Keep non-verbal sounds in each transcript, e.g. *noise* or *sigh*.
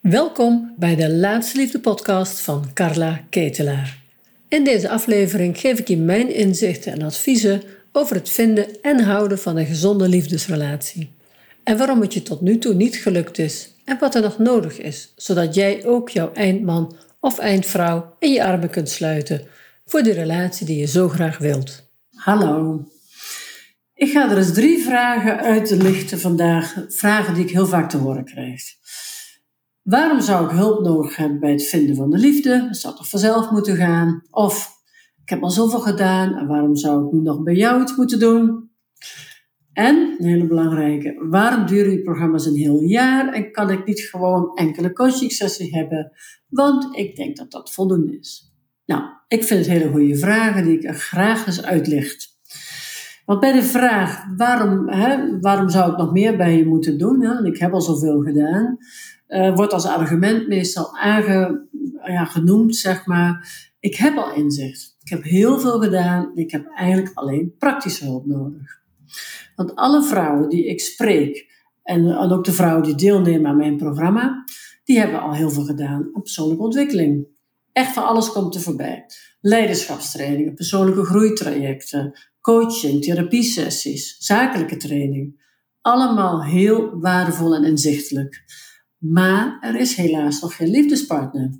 Welkom bij de Laatste Liefde podcast van Carla Ketelaar. In deze aflevering geef ik je mijn inzichten en adviezen over het vinden en houden van een gezonde liefdesrelatie. En waarom het je tot nu toe niet gelukt is en wat er nog nodig is, zodat jij ook jouw eindman of eindvrouw in je armen kunt sluiten voor de relatie die je zo graag wilt. Hallo. Ik ga er eens drie vragen uit vandaag, vragen die ik heel vaak te horen krijg. Waarom zou ik hulp nodig hebben bij het vinden van de liefde? Dat zou toch vanzelf moeten gaan? Of ik heb al zoveel gedaan en waarom zou ik nu nog bij jou iets moeten doen? En, een hele belangrijke, waarom duren die programma's een heel jaar en kan ik niet gewoon enkele coaching sessies hebben? Want ik denk dat dat voldoende is. Nou, ik vind het hele goede vragen die ik er graag eens uitlicht. Want bij de vraag waarom, hè, waarom zou ik nog meer bij je moeten doen, hè, ik heb al zoveel gedaan, uh, wordt als argument meestal aange, ja, genoemd, zeg maar, ik heb al inzicht. Ik heb heel veel gedaan, ik heb eigenlijk alleen praktische hulp nodig. Want alle vrouwen die ik spreek, en, ook de vrouwen die deelnemen aan mijn programma, die hebben al heel veel gedaan aan persoonlijke ontwikkeling. Echt van alles komt er voorbij. Leiderschapstrainingen, persoonlijke groeitrajecten, coaching, therapiesessies, zakelijke training. Allemaal heel waardevol en inzichtelijk. Maar er is helaas nog geen liefdespartner.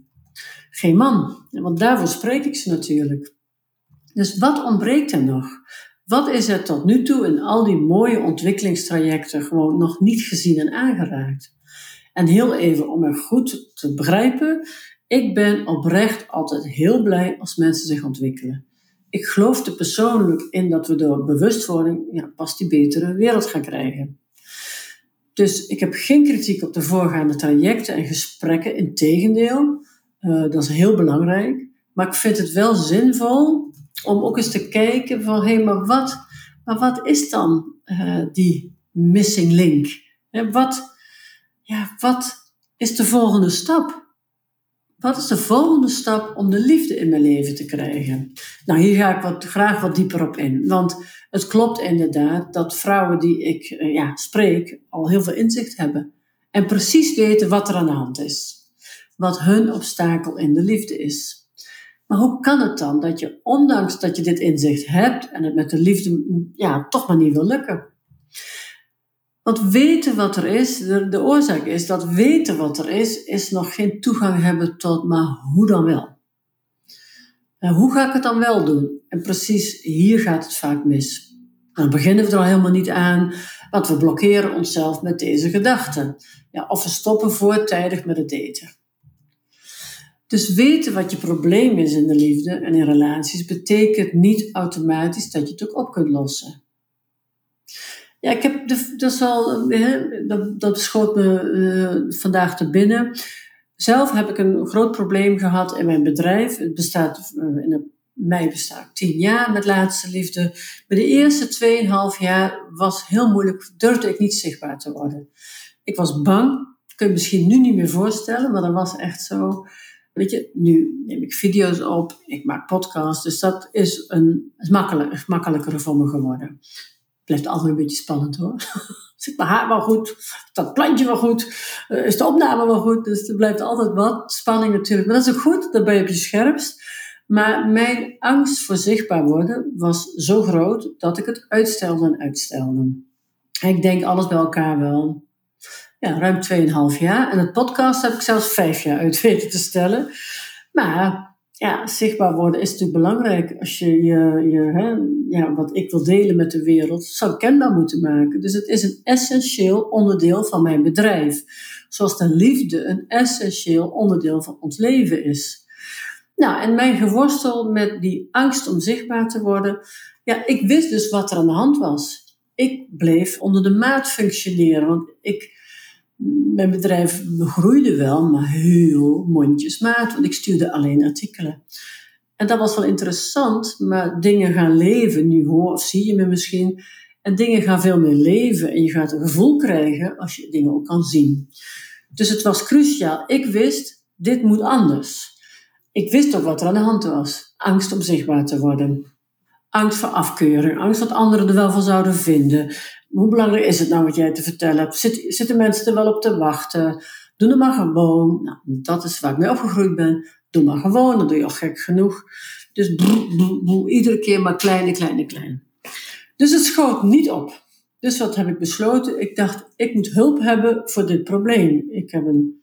Geen man, want daarvoor spreek ik ze natuurlijk. Dus wat ontbreekt er nog? Wat is er tot nu toe in al die mooie ontwikkelingstrajecten gewoon nog niet gezien en aangeraakt? En heel even om er goed te begrijpen, ik ben oprecht altijd heel blij als mensen zich ontwikkelen. Ik geloof er persoonlijk in dat we door bewustwording pas die betere wereld gaan krijgen. Dus ik heb geen kritiek op de voorgaande trajecten en gesprekken, integendeel, uh, dat is heel belangrijk. Maar ik vind het wel zinvol om ook eens te kijken van, hé, hey, maar, wat, maar wat is dan uh, die missing link? wat, ja, wat is de volgende stap? Wat is de volgende stap om de liefde in mijn leven te krijgen? Nou, hier ga ik wat, graag wat dieper op in. Want het klopt inderdaad dat vrouwen die ik eh, ja, spreek al heel veel inzicht hebben. En precies weten wat er aan de hand is. Wat hun obstakel in de liefde is. Maar hoe kan het dan dat je, ondanks dat je dit inzicht hebt en het met de liefde ja, toch maar niet wil lukken? Want weten wat er is, de, de oorzaak is dat weten wat er is, is nog geen toegang hebben tot, maar hoe dan wel? En hoe ga ik het dan wel doen? En precies hier gaat het vaak mis. Dan beginnen we er al helemaal niet aan, want we blokkeren onszelf met deze gedachten. Ja, of we stoppen voortijdig met het daten. Dus weten wat je probleem is in de liefde en in relaties betekent niet automatisch dat je het ook op kunt lossen. Ja, ik heb de, dat, is al, dat, dat schoot me uh, vandaag te binnen. Zelf heb ik een groot probleem gehad in mijn bedrijf. Het bestaat, uh, in mei bestaat tien jaar met laatste liefde. Maar de eerste 2,5 jaar was heel moeilijk, durfde ik niet zichtbaar te worden. Ik was bang, kun je misschien nu niet meer voorstellen, maar dat was echt zo. Weet je, nu neem ik video's op, ik maak podcasts, dus dat is, een, is makkelijk, makkelijker voor me geworden blijft altijd een beetje spannend hoor. *laughs* Zit mijn haar wel goed? Dat plantje wel goed? Eh, is de opname wel goed? Dus er blijft altijd wat spanning natuurlijk. Maar dat is ook goed, dan ben je op je scherpst. Maar mijn angst voor zichtbaar worden was zo groot dat ik het uitstelde en uitstelde. ik denk alles bij elkaar wel. Ja, ruim 2,5 jaar. En het podcast heb ik zelfs vijf jaar uit weten te stellen. Maar ja, zichtbaar worden is natuurlijk belangrijk. Als je, je, je hè, ja, wat ik wil delen met de wereld, zou kenbaar moeten maken. Dus het is een essentieel onderdeel van mijn bedrijf. Zoals de liefde een essentieel onderdeel van ons leven is. Nou, en mijn geworstel met die angst om zichtbaar te worden. Ja, ik wist dus wat er aan de hand was. Ik bleef onder de maat functioneren. Want ik, mijn bedrijf groeide wel, maar heel mondjesmaat, want ik stuurde alleen artikelen. En dat was wel interessant, maar dingen gaan leven. Nu hoor of zie je me misschien. En dingen gaan veel meer leven en je gaat een gevoel krijgen als je dingen ook kan zien. Dus het was cruciaal. Ik wist, dit moet anders. Ik wist ook wat er aan de hand was. Angst om zichtbaar te worden. Angst voor afkeuring. Angst dat anderen er wel van zouden vinden hoe belangrijk is het nou wat jij te vertellen hebt? zitten mensen er wel op te wachten? Doe het maar gewoon. Nou, dat is waar ik mee opgegroeid ben. Doe maar gewoon, dan doe je al gek genoeg. Dus iedere keer maar kleine, kleine, klein. Dus het schoot niet op. Dus wat heb ik besloten? Ik dacht, ik moet hulp hebben voor dit probleem. Ik, heb een,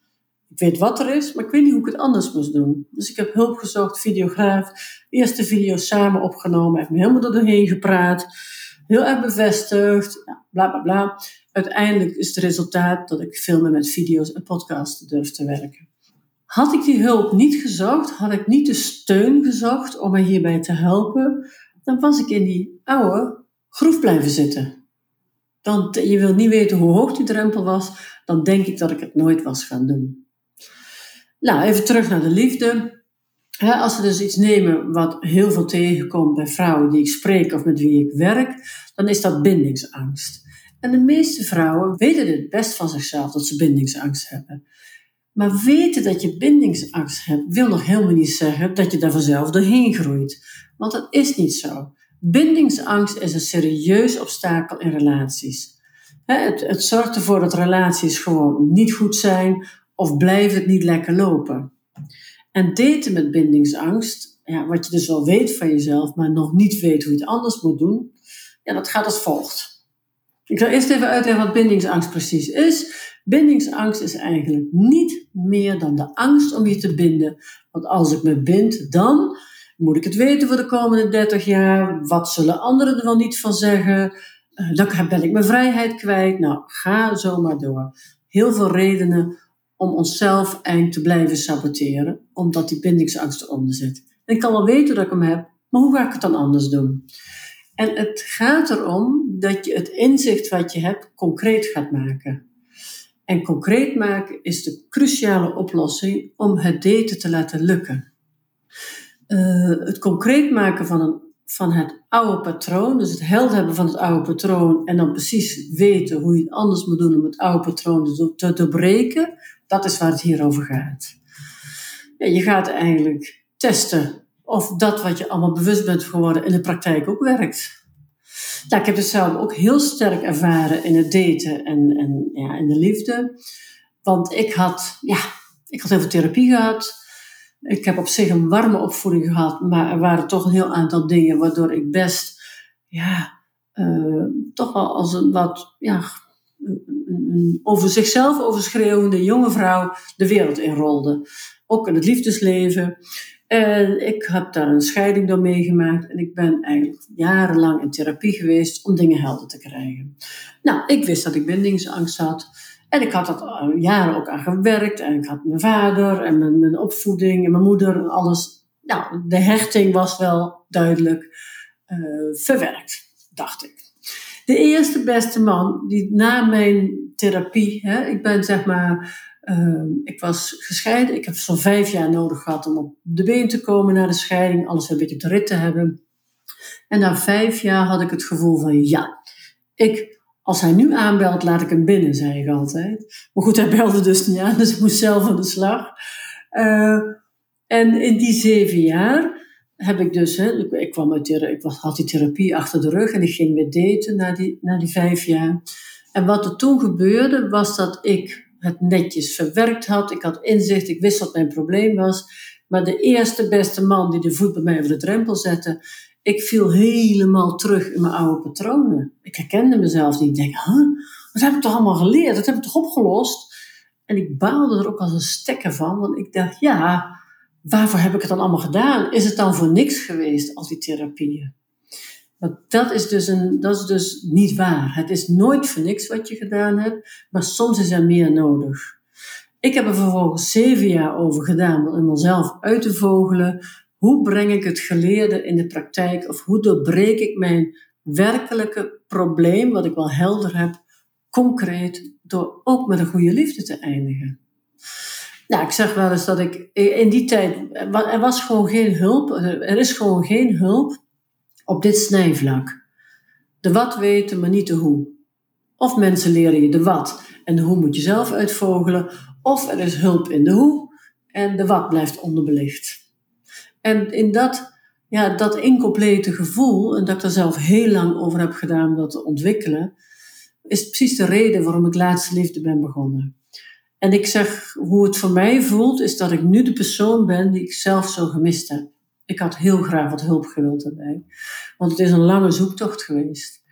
ik weet wat er is, maar ik weet niet hoe ik het anders moest doen. Dus ik heb hulp gezocht, videograaf. Eerste video samen opgenomen, heb me helemaal doorheen gepraat. Heel erg bevestigd, bla bla bla. Uiteindelijk is het resultaat dat ik filmen met video's en podcasts durf te werken. Had ik die hulp niet gezocht, had ik niet de steun gezocht om me hierbij te helpen, dan was ik in die oude groef blijven zitten. Dan, je wil niet weten hoe hoog die drempel was, dan denk ik dat ik het nooit was gaan doen. Nou, even terug naar de liefde. als we dus iets nemen wat heel veel tegenkomt bij vrouwen die ik spreek of met wie ik werk, dan is dat bindingsangst. En de meeste vrouwen weten het best van zichzelf dat ze bindingsangst hebben. Maar weten dat je bindingsangst hebt, wil nog helemaal niet zeggen dat je daar vanzelf doorheen groeit. Want dat is niet zo. Bindingsangst is een serieus obstakel in relaties. Het, het zorgt ervoor dat relaties gewoon niet goed zijn of blijven het niet lekker lopen. En daten met bindingsangst, ja, wat je dus wel weet van jezelf, maar nog niet weet hoe je het anders moet doen, ja, dat gaat als volgt. Ik zal eerst even uitleggen wat bindingsangst precies is. Bindingsangst is eigenlijk niet meer dan de angst om je te binden. Want als ik me bind, dan moet ik het weten voor de komende 30 jaar? Wat zullen anderen er wel niet van zeggen? Uh, dan ben ik mijn vrijheid kwijt. Nou, ga zo maar door. Heel veel redenen om onszelf eind te blijven saboteren, omdat die bindingsangst eronder zit. En ik kan wel weten dat ik hem heb, maar hoe ga ik het dan anders doen? En het gaat erom dat je het inzicht wat je hebt concreet gaat maken. En concreet maken is de cruciale oplossing om het daten te laten lukken. Uh, het concreet maken van, een, van het oude patroon, dus het held hebben van het oude patroon en dan precies weten hoe je het anders moet doen om het oude patroon te doorbreken, dat is waar het hier over gaat. Je gaat eigenlijk testen of dat wat je allemaal bewust bent geworden in de praktijk ook werkt. Ik heb het zelf ook heel sterk ervaren in het daten en, en ja, in de liefde. Want ik had, ja, ik had heel veel therapie gehad. Ik heb op zich een warme opvoeding gehad, maar er waren toch een heel aantal dingen waardoor ik best, ja, uh, toch wel als een wat, ja, over zichzelf overschreeuwende jonge vrouw de wereld inrolde. Ook in het liefdesleven. En ik heb daar een scheiding door meegemaakt en ik ben eigenlijk jarenlang in therapie geweest om dingen helder te krijgen. Nou, ik wist dat ik bindingsangst had. En ik had dat jaren ook aan gewerkt. En ik had mijn vader en mijn, opvoeding en mijn moeder en alles. Nou, de hechting was wel duidelijk uh, verwerkt, dacht ik. De eerste beste man die na mijn therapie, hè, ik ben zeg maar, uh, ik was gescheiden. Ik heb zo'n vijf jaar nodig gehad om op de been te komen na de scheiding, alles een beetje de rit te hebben. En na vijf jaar had ik het gevoel van ja, ik als hij nu aanbelt, laat ik hem binnen, zei ik altijd. Maar goed, hij belde dus niet aan, dus ik moest zelf aan de slag. Uh, en in die zeven jaar heb ik dus, hè, ik, kwam uit, ik had die therapie achter de rug en ik ging weer daten na die, na die vijf jaar. En wat er toen gebeurde, was dat ik het netjes verwerkt had. Ik had inzicht, ik wist wat mijn probleem was. Maar de eerste beste man die de voet bij mij over de drempel zette, ik viel helemaal terug in mijn oude patronen. Ik herkende mezelf niet. Ik denk, huh, wat heb ik toch allemaal geleerd? Dat heb ik toch opgelost? En ik baalde er ook als een stekker van, want ik dacht, ja, waarvoor heb ik het dan allemaal gedaan? Is het dan voor niks geweest, al die therapieën? Maar dat is, dus een, dat is dus niet waar. Het is nooit voor niks wat je gedaan hebt, maar soms is er meer nodig. Ik heb er vervolgens zeven jaar over gedaan om mezelf uit te vogelen, hoe breng ik het geleerde in de praktijk of hoe doorbreek ik mijn werkelijke probleem, wat ik wel helder heb, concreet door ook met een goede liefde te eindigen. Nou, ik zeg wel eens dat ik in die tijd, er was gewoon geen hulp, er is gewoon geen hulp op dit snijvlak. De wat weten, maar niet de hoe. Of mensen leren je de wat en de hoe moet je zelf uitvogelen, of er is hulp in de hoe en de wat blijft onderbelicht. En in dat, ja, dat incomplete gevoel, en dat ik er zelf heel lang over heb gedaan om dat te ontwikkelen, is precies de reden waarom ik laatste liefde ben begonnen. En ik zeg, hoe het voor mij voelt, is dat ik nu de persoon ben die ik zelf zo gemist heb. Ik had heel graag wat hulp gewild daarbij. Want het is een lange zoektocht geweest.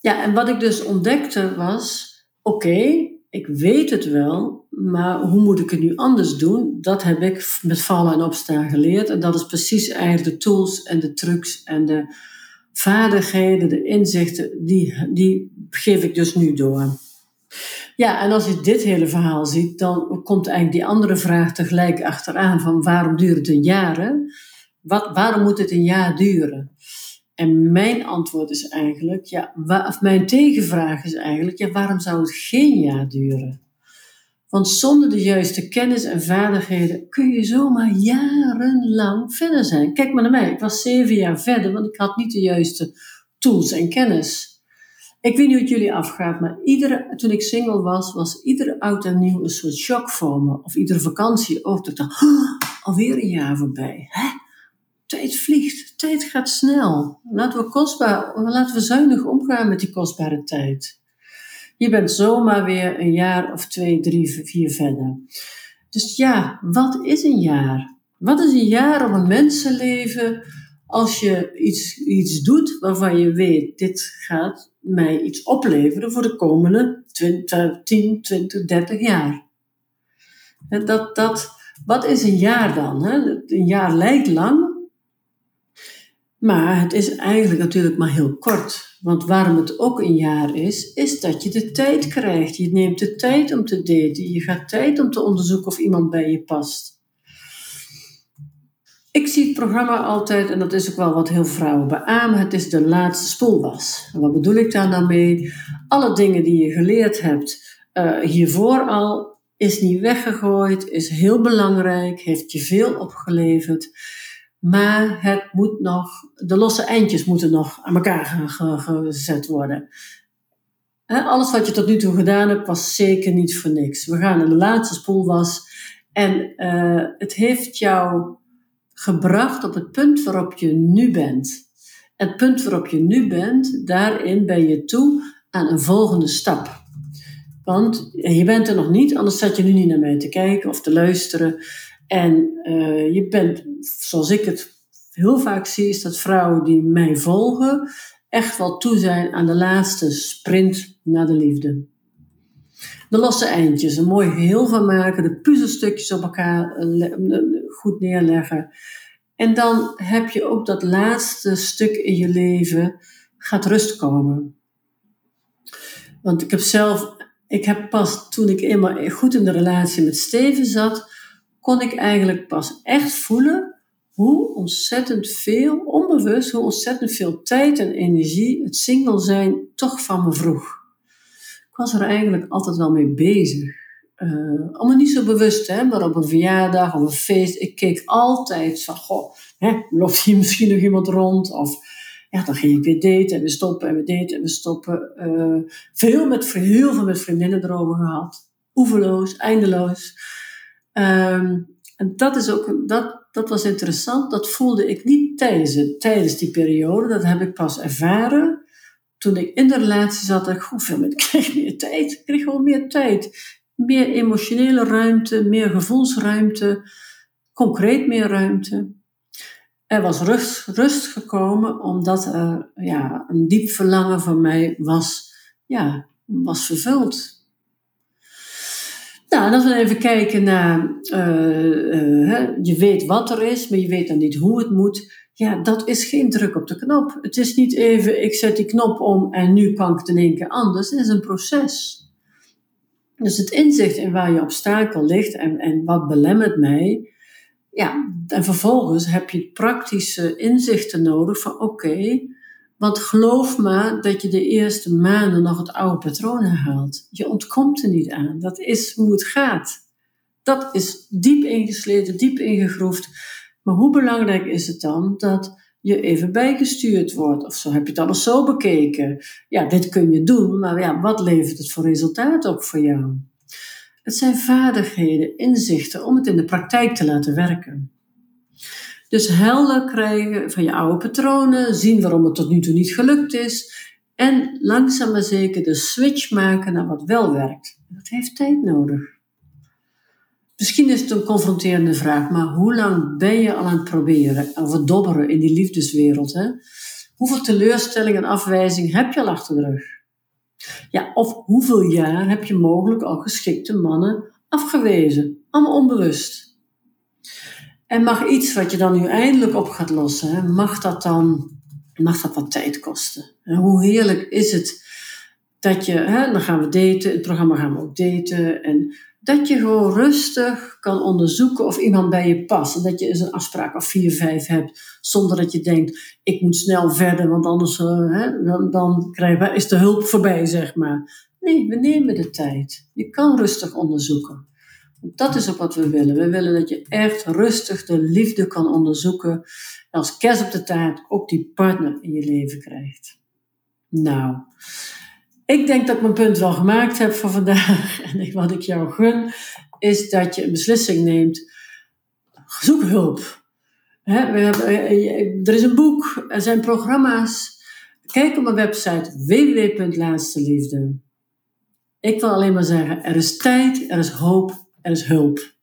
Ja, en wat ik dus ontdekte was, oké, ik weet het wel, maar hoe moet ik het nu anders doen? Dat heb ik met vallen en opstaan geleerd. En dat is precies eigenlijk de tools en de trucs en de vaardigheden, de inzichten, die, die geef ik dus nu door. Ja, en als je dit hele verhaal ziet, dan komt eigenlijk die andere vraag tegelijk achteraan van waarom duurt het een jaar? Wat, waarom moet het een jaar duren? En mijn antwoord is eigenlijk, ja, of mijn tegenvraag is eigenlijk, ja, waarom zou het geen jaar duren? Want zonder de juiste kennis en vaardigheden kun je zomaar jarenlang verder zijn. Kijk maar naar mij, ik was zeven jaar verder, want ik had niet de juiste tools en kennis. Ik weet niet hoe het jullie afgaat, maar iedere, toen ik single was, was iedere oud en nieuw een soort shock voor me. Of iedere vakantie ook. Ik dacht, oh, alweer een jaar voorbij. Hè? Tijd vliegt, tijd gaat snel. Laten we, kostbaar, laten we zuinig omgaan met die kostbare tijd. Je bent zomaar weer een jaar of twee, drie, vier verder. Dus ja, wat is een jaar? Wat is een jaar om een mensenleven als je iets, iets doet waarvan je weet, dit gaat mij iets opleveren voor de komende 20, 10, 20, 30 jaar. Dat, dat, wat is een jaar dan? Hè? Een jaar lijkt lang, maar het is eigenlijk natuurlijk maar heel kort. Want waarom het ook een jaar is, is dat je de tijd krijgt. Je neemt de tijd om te daten. Je gaat tijd om te onderzoeken of iemand bij je past. Ik zie het programma altijd, en dat is ook wel wat heel vrouwen beamen, het is de laatste spoelwas. Wat bedoel ik daar nou mee? Alle dingen die je geleerd hebt uh, hiervoor al, is niet weggegooid, is heel belangrijk, heeft je veel opgeleverd. Maar het moet nog, de losse eindjes moeten nog aan elkaar gezet worden. alles wat je tot nu toe gedaan hebt, was zeker niet voor niks. We gaan naar de laatste spoelwas. En uh, het heeft jou gebracht op het punt waarop je nu bent. Het punt waarop je nu bent, daarin ben je toe aan een volgende stap. Want je bent er nog niet, anders zat je nu niet naar mij te kijken of te luisteren. En uh, je bent, zoals ik het heel vaak zie, is dat vrouwen die mij volgen echt wel toe zijn aan de laatste sprint naar de liefde. De losse eindjes, een mooi geheel van maken, de puzzelstukjes op elkaar eh, goed neerleggen. En dan heb je ook dat laatste stuk in je leven, gaat rust komen. Want ik heb zelf, ik heb pas toen ik eenmaal goed in de relatie met Steven zat, kon ik eigenlijk pas echt voelen hoe ontzettend veel, onbewust, hoe ontzettend veel tijd en energie het single zijn toch van me vroeg. Ik was er eigenlijk altijd wel mee bezig. Uh, allemaal niet zo bewust, hè, maar op een verjaardag of een feest. Ik keek altijd van, goh, hè, loopt hier *laughs* misschien nog iemand rond? Of ja, dan ging ik weer daten en we stoppen en we daten en we stoppen. Uh, veel met, heel veel met vriendinnen erover gehad. Oeverloos, eindeloos. Um, en dat, is ook, dat, dat was interessant. Dat voelde ik niet tijdens, tijdens die periode. Dat heb ik pas ervaren toen ik in de relatie zat. Dat ik goed veel ik kreeg *laughs* meer tijd. Ik kreeg gewoon meer tijd meer emotionele ruimte, meer gevoelsruimte, concreet meer ruimte. Er was rust, rust gekomen omdat er ja, een diep verlangen van mij was, ja, was vervuld. Nou, als we even kijken naar, uh, uh, je weet wat er is, maar je weet dan niet hoe het moet. Ja, dat is geen druk op de knop. Het is niet even, ik zet die knop om en nu kan ik het in één keer anders. Het is een proces. Dus het inzicht in waar je obstakel ligt en, en wat belemmert mij. Ja, en vervolgens heb je praktische inzichten nodig van oké, want geloof maar dat je de eerste maanden nog het oude patroon herhaalt. Je ontkomt er niet aan. Dat is hoe het gaat. Dat is diep ingesleten, diep ingegroefd. Maar hoe belangrijk is het dan dat je even bijgestuurd wordt. Of zo heb je het alles zo bekeken. Ja, dit kun je doen, maar ja, wat levert het voor resultaat op voor jou? Het zijn vaardigheden, inzichten om het in de praktijk te laten werken. Dus helder krijgen van je oude patronen, zien waarom het tot nu toe niet gelukt is en langzaam maar zeker de switch maken naar wat wel werkt. Dat heeft tijd nodig. Misschien is het een confronterende vraag, maar hoe lang ben je al aan het proberen of verdobberen in die liefdeswereld? Hè? Hoeveel teleurstelling en afwijzing heb je al achter de rug? Ja, of hoeveel jaar heb je mogelijk al geschikte mannen afgewezen? Allemaal onbewust. En mag iets wat je dan nu eindelijk op gaat lossen, mag dat dan mag dat wat tijd kosten? En hoe heerlijk is het dat je, hè, dan gaan we daten, het programma gaan we ook daten, en dat je gewoon rustig kan onderzoeken of iemand bij je past. En dat je eens een afspraak of vier, vijf hebt, zonder dat je denkt, ik moet snel verder, want anders uh, hè, dan, dan krijgen we, is de hulp voorbij, zeg maar. Nee, we nemen de tijd. Je kan rustig onderzoeken. Dat is ook wat we willen. We willen dat je echt rustig de liefde kan onderzoeken. En als kerst op de taart ook die partner in je leven krijgt. Nou, ik denk dat ik mijn punt wel gemaakt heb voor vandaag. *laughs* En wat ik jou gun, is dat je een beslissing neemt. Zoek hulp. we hebben, er is een boek, er zijn programma's. Kijk op mijn website www.laatsteliefde. Ik wil alleen maar zeggen, er is tijd, er is hoop, er is hulp.